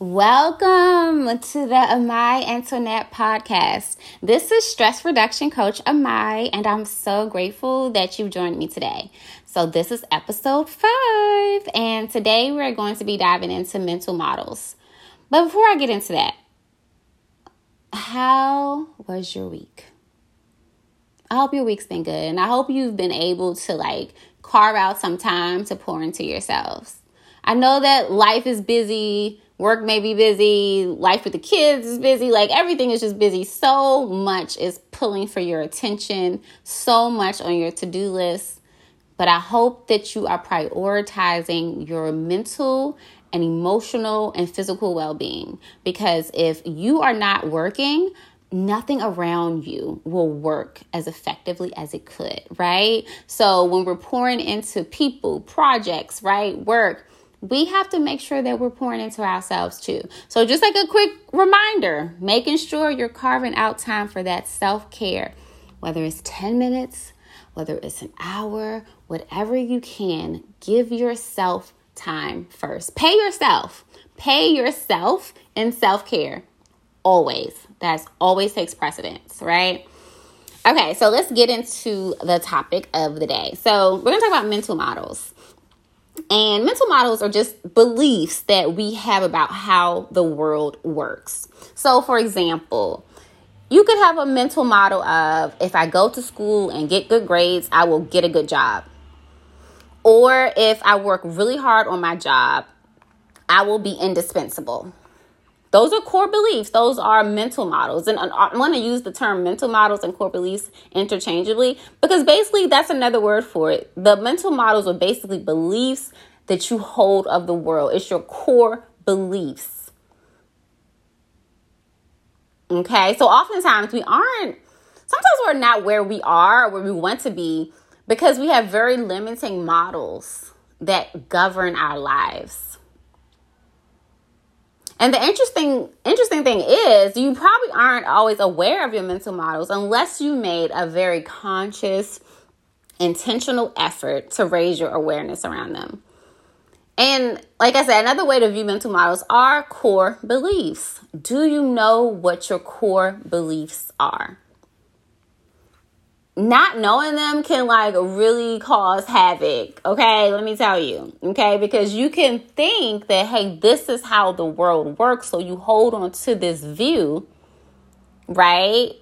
Welcome to the Amai Antoinette podcast. This is stress reduction coach Amai, and I'm so grateful that you've joined me today. So, this is episode five, and today we're going to be diving into mental models. But before I get into that, how was your week? I hope your week's been good, and I hope you've been able to like carve out some time to pour into yourselves. I know that life is busy work may be busy, life with the kids is busy, like everything is just busy. So much is pulling for your attention, so much on your to do list. But I hope that you are prioritizing your mental and emotional and physical well being because if you are not working, nothing around you will work as effectively as it could, right? So when we're pouring into people, projects, right, work, we have to make sure that we're pouring into ourselves too. So, just like a quick reminder, making sure you're carving out time for that self care, whether it's 10 minutes, whether it's an hour, whatever you can, give yourself time first. Pay yourself. Pay yourself in self care. Always. That's always takes precedence, right? Okay, so let's get into the topic of the day. So, we're to talk about mental models. And mental models are just beliefs that we have about how the world works. So, for example, you could have a mental model of if I go to school and get good grades, I will get a good job. Or if I work really hard on my job, I will be indispensable. Those are core beliefs. Those are mental models. And I want to use the term mental models and core beliefs interchangeably because basically that's another word for it. The mental models are basically beliefs that you hold of the world, it's your core beliefs. Okay, so oftentimes we aren't, sometimes we're not where we are, or where we want to be, because we have very limiting models that govern our lives. And the interesting interesting thing is you probably aren't always aware of your mental models unless you made a very conscious intentional effort to raise your awareness around them. And like I said, another way to view mental models are core beliefs. Do you know what your core beliefs are? Not knowing them can like really cause havoc. Okay, let me tell you. Okay, because you can think that, hey, this is how the world works. So you hold on to this view, right?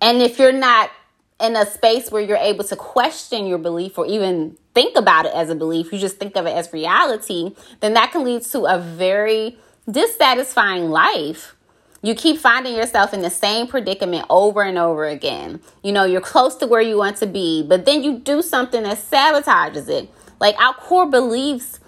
And if you're not in a space where you're able to question your belief or even think about it as a belief, you just think of it as reality, then that can lead to a very dissatisfying life you keep finding yourself in the same predicament over and over again. You know, you're close to where you want to be, but then you do something that sabotages it. Like our core beliefs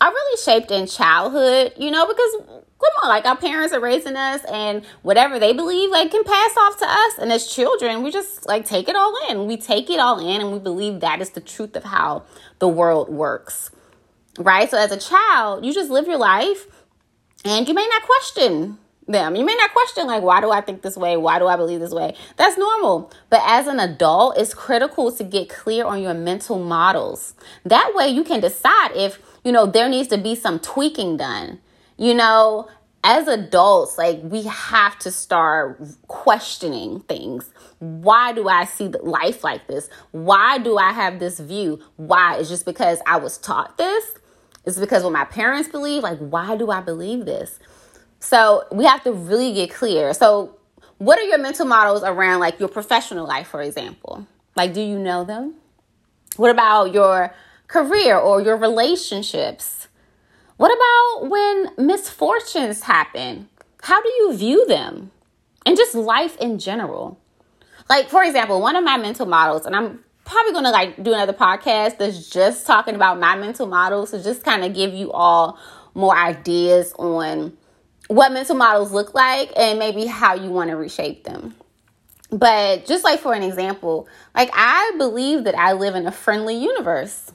are really shaped in childhood, you know, because come on, like our parents are raising us and whatever they believe like can pass off to us. And as children, we just like take it all in. We take it all in and we believe that is the truth of how the world works. Right? So as a child, you just live your life and you may not question them. You may not question, like, why do I think this way? Why do I believe this way? That's normal. But as an adult, it's critical to get clear on your mental models. That way, you can decide if, you know, there needs to be some tweaking done. You know, as adults, like, we have to start questioning things. Why do I see life like this? Why do I have this view? Why? It's just because I was taught this? It's because what my parents believe? Like, why do I believe this? So we have to really get clear. So, what are your mental models around like your professional life, for example? Like, do you know them? What about your career or your relationships? What about when misfortunes happen? How do you view them? And just life in general. Like, for example, one of my mental models, and I'm probably to like do another podcast that's just talking about my mental models to just kind of give you all more ideas on what mental models look like and maybe how you want to reshape them. But just like for an example, like I believe that I live in a friendly universe.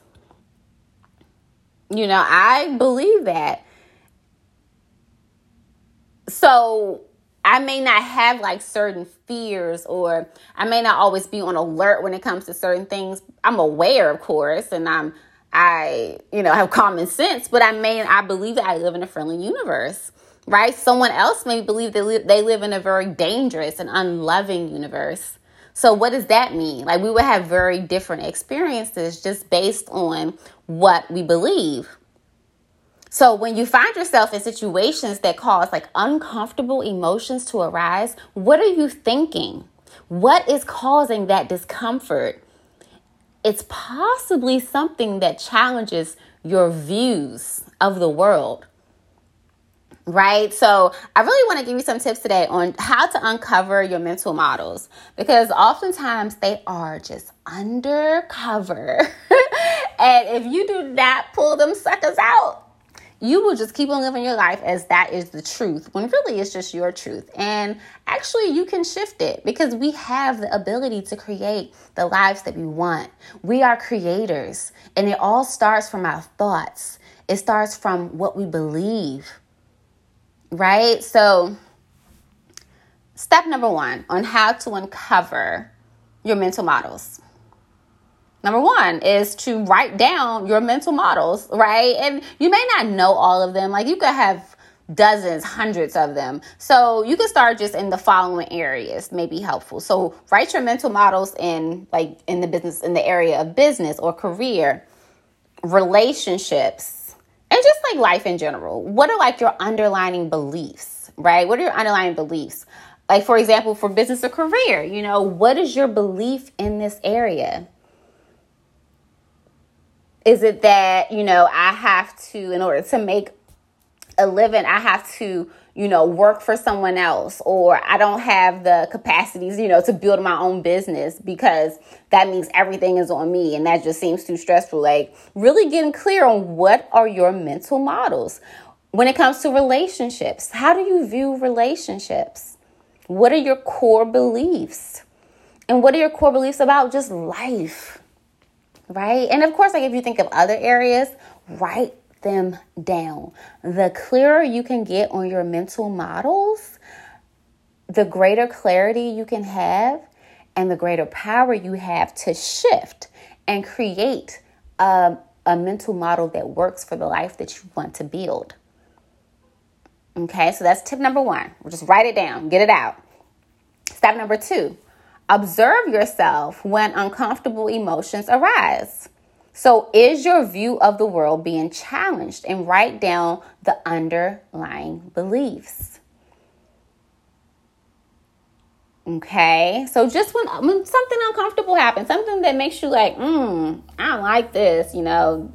You know, I believe that. So I may not have like certain fears or I may not always be on alert when it comes to certain things. I'm aware, of course, and I'm I, you know, have common sense, but I may, I believe that I live in a friendly universe, right? Someone else may believe they live, they live in a very dangerous and unloving universe. So, what does that mean? Like, we would have very different experiences just based on what we believe. So, when you find yourself in situations that cause like uncomfortable emotions to arise, what are you thinking? What is causing that discomfort? It's possibly something that challenges your views of the world right? So, I really want to give you some tips today on how to uncover your mental models because oftentimes they are just undercover. and if you do not pull them suckers out, you will just keep on living your life as that is the truth when really it's just your truth. And actually, you can shift it because we have the ability to create the lives that we want. We are creators, and it all starts from our thoughts, it starts from what we believe right? So, step number one on how to uncover your mental models. Number one is to write down your mental models, right? And you may not know all of them. Like you could have dozens, hundreds of them. So you can start just in the following areas, may be helpful. So write your mental models in like in the business, in the area of business or career, relationships, and just like life in general, what are like your underlining beliefs, right? What are your underlying beliefs? Like, for example, for business or career, you know, what is your belief in this area? Is it that, you know, I have to, in order to make a living, I have to you know, work for someone else or I don't have the capacities, you know, to build my own business because that means everything is on me and that just seems too stressful. Like really getting clear on what are your mental models when it comes to relationships. How do you view relationships? What are your core beliefs? And what are your core beliefs about just life? Right? And of course, like if you think of other areas, write them down. The clearer you can get on your mental models, the greater clarity you can have, and the greater power you have to shift and create a, a mental model that works for the life that you want to build. Okay, so that's tip number one. Just write it down, get it out. Step number two observe yourself when uncomfortable emotions arise. So, is your view of the world being challenged? And write down the underlying beliefs. Okay, so just when, when something uncomfortable happens, something that makes you like, hmm, I don't like this, you know,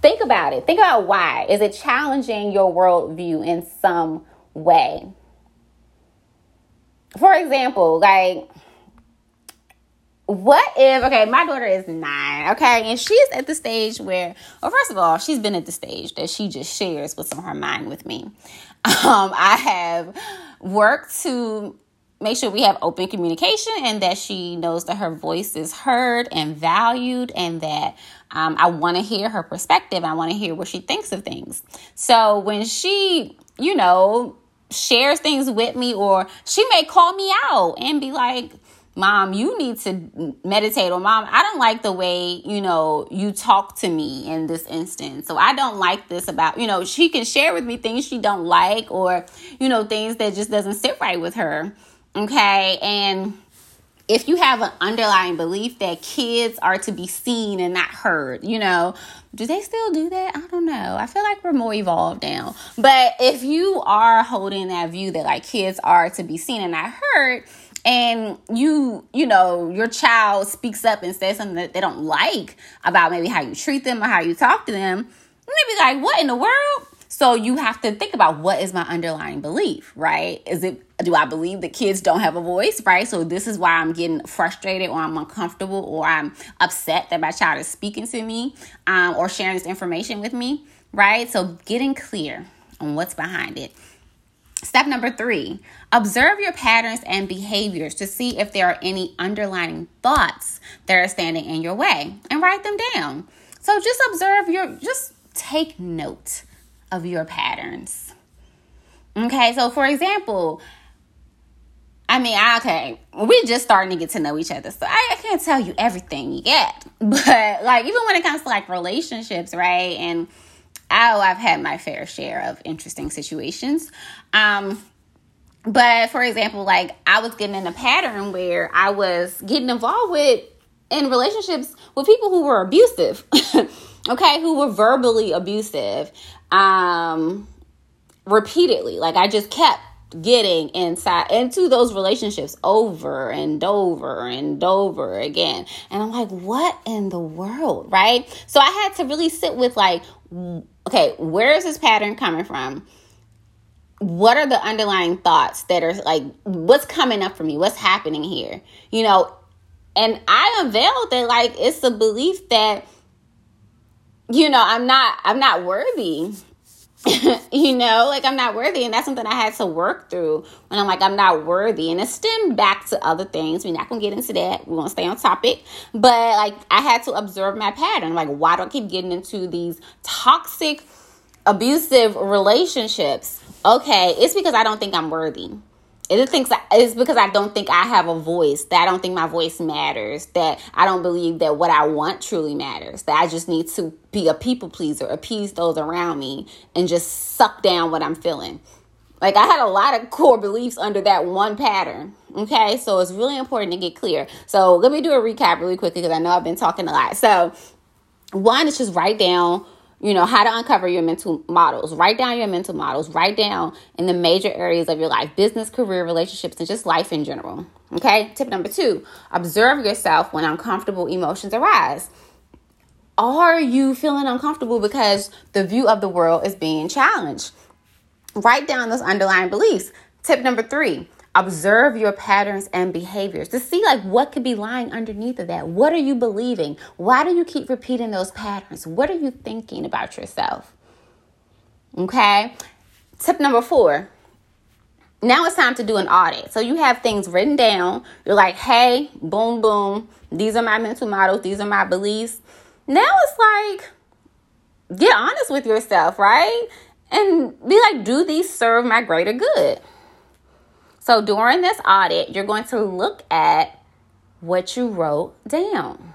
think about it. Think about why. Is it challenging your worldview in some way? For example, like, what if okay my daughter is nine okay? And she's at the stage where well first of all she's been at the stage that she just shares what's on her mind with me. Um, i have worked to make sure we have open communication and that she knows that her voice is heard and valued and that um, i want to hear her perspective i want to hear what she thinks of things. So when she you know shares things with me or she may call me out and be like mom you need to meditate or mom i don't like the way you know you talk to me in this instance so i don't like this about you know she can share with me things she don't like or you know things that just doesn't sit right with her okay and if you have an underlying belief that kids are to be seen and not heard, you know, do they still do that? I don't know. I feel like we're more evolved now. But if you are holding that view that like kids are to be seen and not heard, and you you know your child speaks up and says something that they don't like about maybe how you treat them or how you talk to them maybe like what in the world? So you have to think about what is my underlying belief right? Is it do i believe that kids don't have a voice right? So this is why i'm getting frustrated or i'm uncomfortable or i'm upset that my child is speaking to me um, or sharing this information with me right? So getting clear on what's behind it Step number three, observe your patterns and behaviors to see if there are any underlying thoughts that are standing in your way and write them down. So just observe your, just take note of your patterns. Okay, so for example, I mean, okay, we're just starting to get to know each other, so I, I can't tell you everything yet. But like, even when it comes to like relationships, right? And oh, I've had my fair share of interesting situations. Um, but for example, like I was getting in a pattern where I was getting involved with in relationships with people who were abusive, okay, who were verbally abusive, um, repeatedly. Like I just kept getting inside into those relationships over and over and over again. And I'm like, what in the world? Right. So I had to really sit with like, okay, where is this pattern coming from? What are the underlying thoughts that are like, what's coming up for me? What's happening here? You know, and I unveiled that like it's a belief that, you know, I'm not, I'm not worthy you know, like I'm not worthy. And that's something I had to work through when I'm like, I'm not worthy. And it stemmed back to other things. We're not going to get into that. We're going to stay on topic. But like, I had to observe my pattern. Like, why do I keep getting into these toxic, abusive relationships? Okay, it's because I don't think I'm worthy. It thinks it's because I don't think I have a voice. That I don't think my voice matters. That I don't believe that what I want truly matters. That I just need to be a people pleaser, appease those around me, and just suck down what I'm feeling. Like I had a lot of core beliefs under that one pattern. Okay, so it's really important to get clear. So let me do a recap really quickly because I know I've been talking a lot. So one is just write down you know, how to uncover your mental models. Write down your mental models. Write down in the major areas of your life business, career, relationships, and just life in general. Okay. Tip number two observe yourself when uncomfortable emotions arise. Are you feeling uncomfortable because the view of the world is being challenged? Write down those underlying beliefs. Tip number three observe your patterns and behaviors to see like what could be lying underneath of that. What are you believing? Why do you keep repeating those patterns? What are you thinking about yourself? Okay? Tip number four. Now it's time to do an audit. So you have things written down. You're like hey boom boom. These are my mental models. These are my beliefs. Now it's like get honest with yourself right? And be like do these serve my greater good so during this audit, you're going to look at what you wrote down.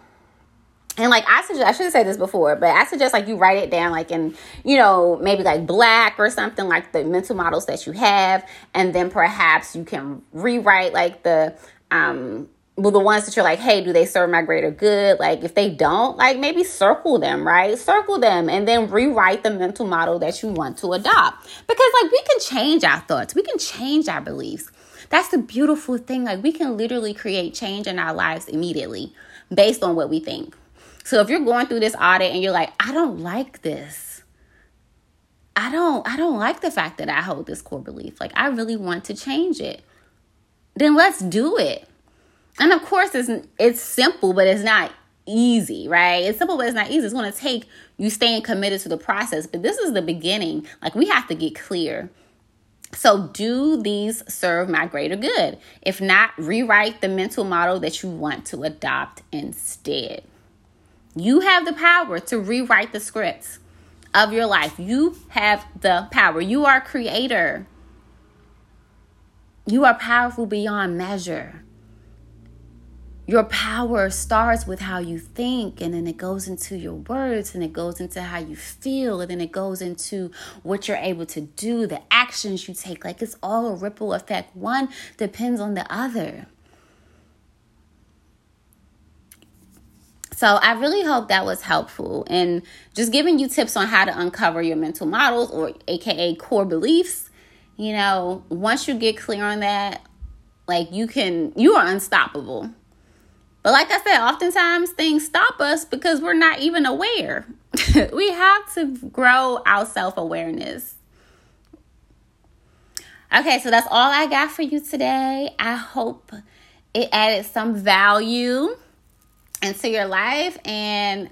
And like I suggest, I should have said this before, but I suggest like you write it down, like in, you know, maybe like black or something like the mental models that you have. And then perhaps you can rewrite like the, um, well, the ones that you're like, hey, do they serve my greater good? Like, if they don't, like maybe circle them, right? Circle them and then rewrite the mental model that you want to adopt. Because, like, we can change our thoughts, we can change our beliefs. That's the beautiful thing. Like we can literally create change in our lives immediately based on what we think. So if you're going through this audit and you're like, I don't like this. I don't I don't like the fact that I hold this core belief. Like I really want to change it. Then let's do it. And of course it's it's simple, but it's not easy, right? It's simple, but it's not easy. It's going to take you staying committed to the process. But this is the beginning. Like we have to get clear so, do these serve my greater good? If not, rewrite the mental model that you want to adopt instead. You have the power to rewrite the scripts of your life. You have the power. You are creator. You are powerful beyond measure. Your power starts with how you think, and then it goes into your words, and it goes into how you feel, and then it goes into what you're able to do, the actions you take. Like it's all a ripple effect. One depends on the other. So I really hope that was helpful and just giving you tips on how to uncover your mental models or aka core beliefs. You know, once you get clear on that, like you can you are unstoppable but like I said, oftentimes things stop us because we're not even aware. we have to grow our self awareness. Okay, so that's all I got for you today. I hope it added some value into your life and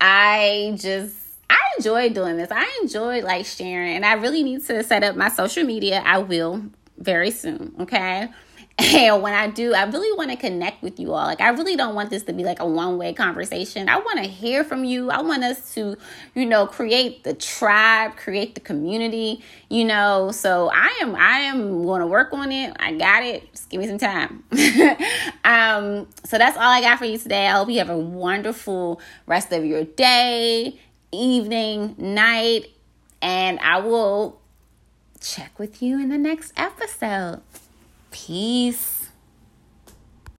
I just I enjoy doing this. I enjoy like sharing and I really need to set up my social media. I will very soon, okay? And when I do, I really want to connect with you all. Like, I really don't want this to be like a one way conversation. I want to hear from you. I want us to, you know, create the tribe, create the community, you know. So I am, I am going to work on it. I got it. Just give me some time. um, so that's all I got for you today. I hope you have a wonderful rest of your day, evening, night, and I will check with you in the next episode. Peace.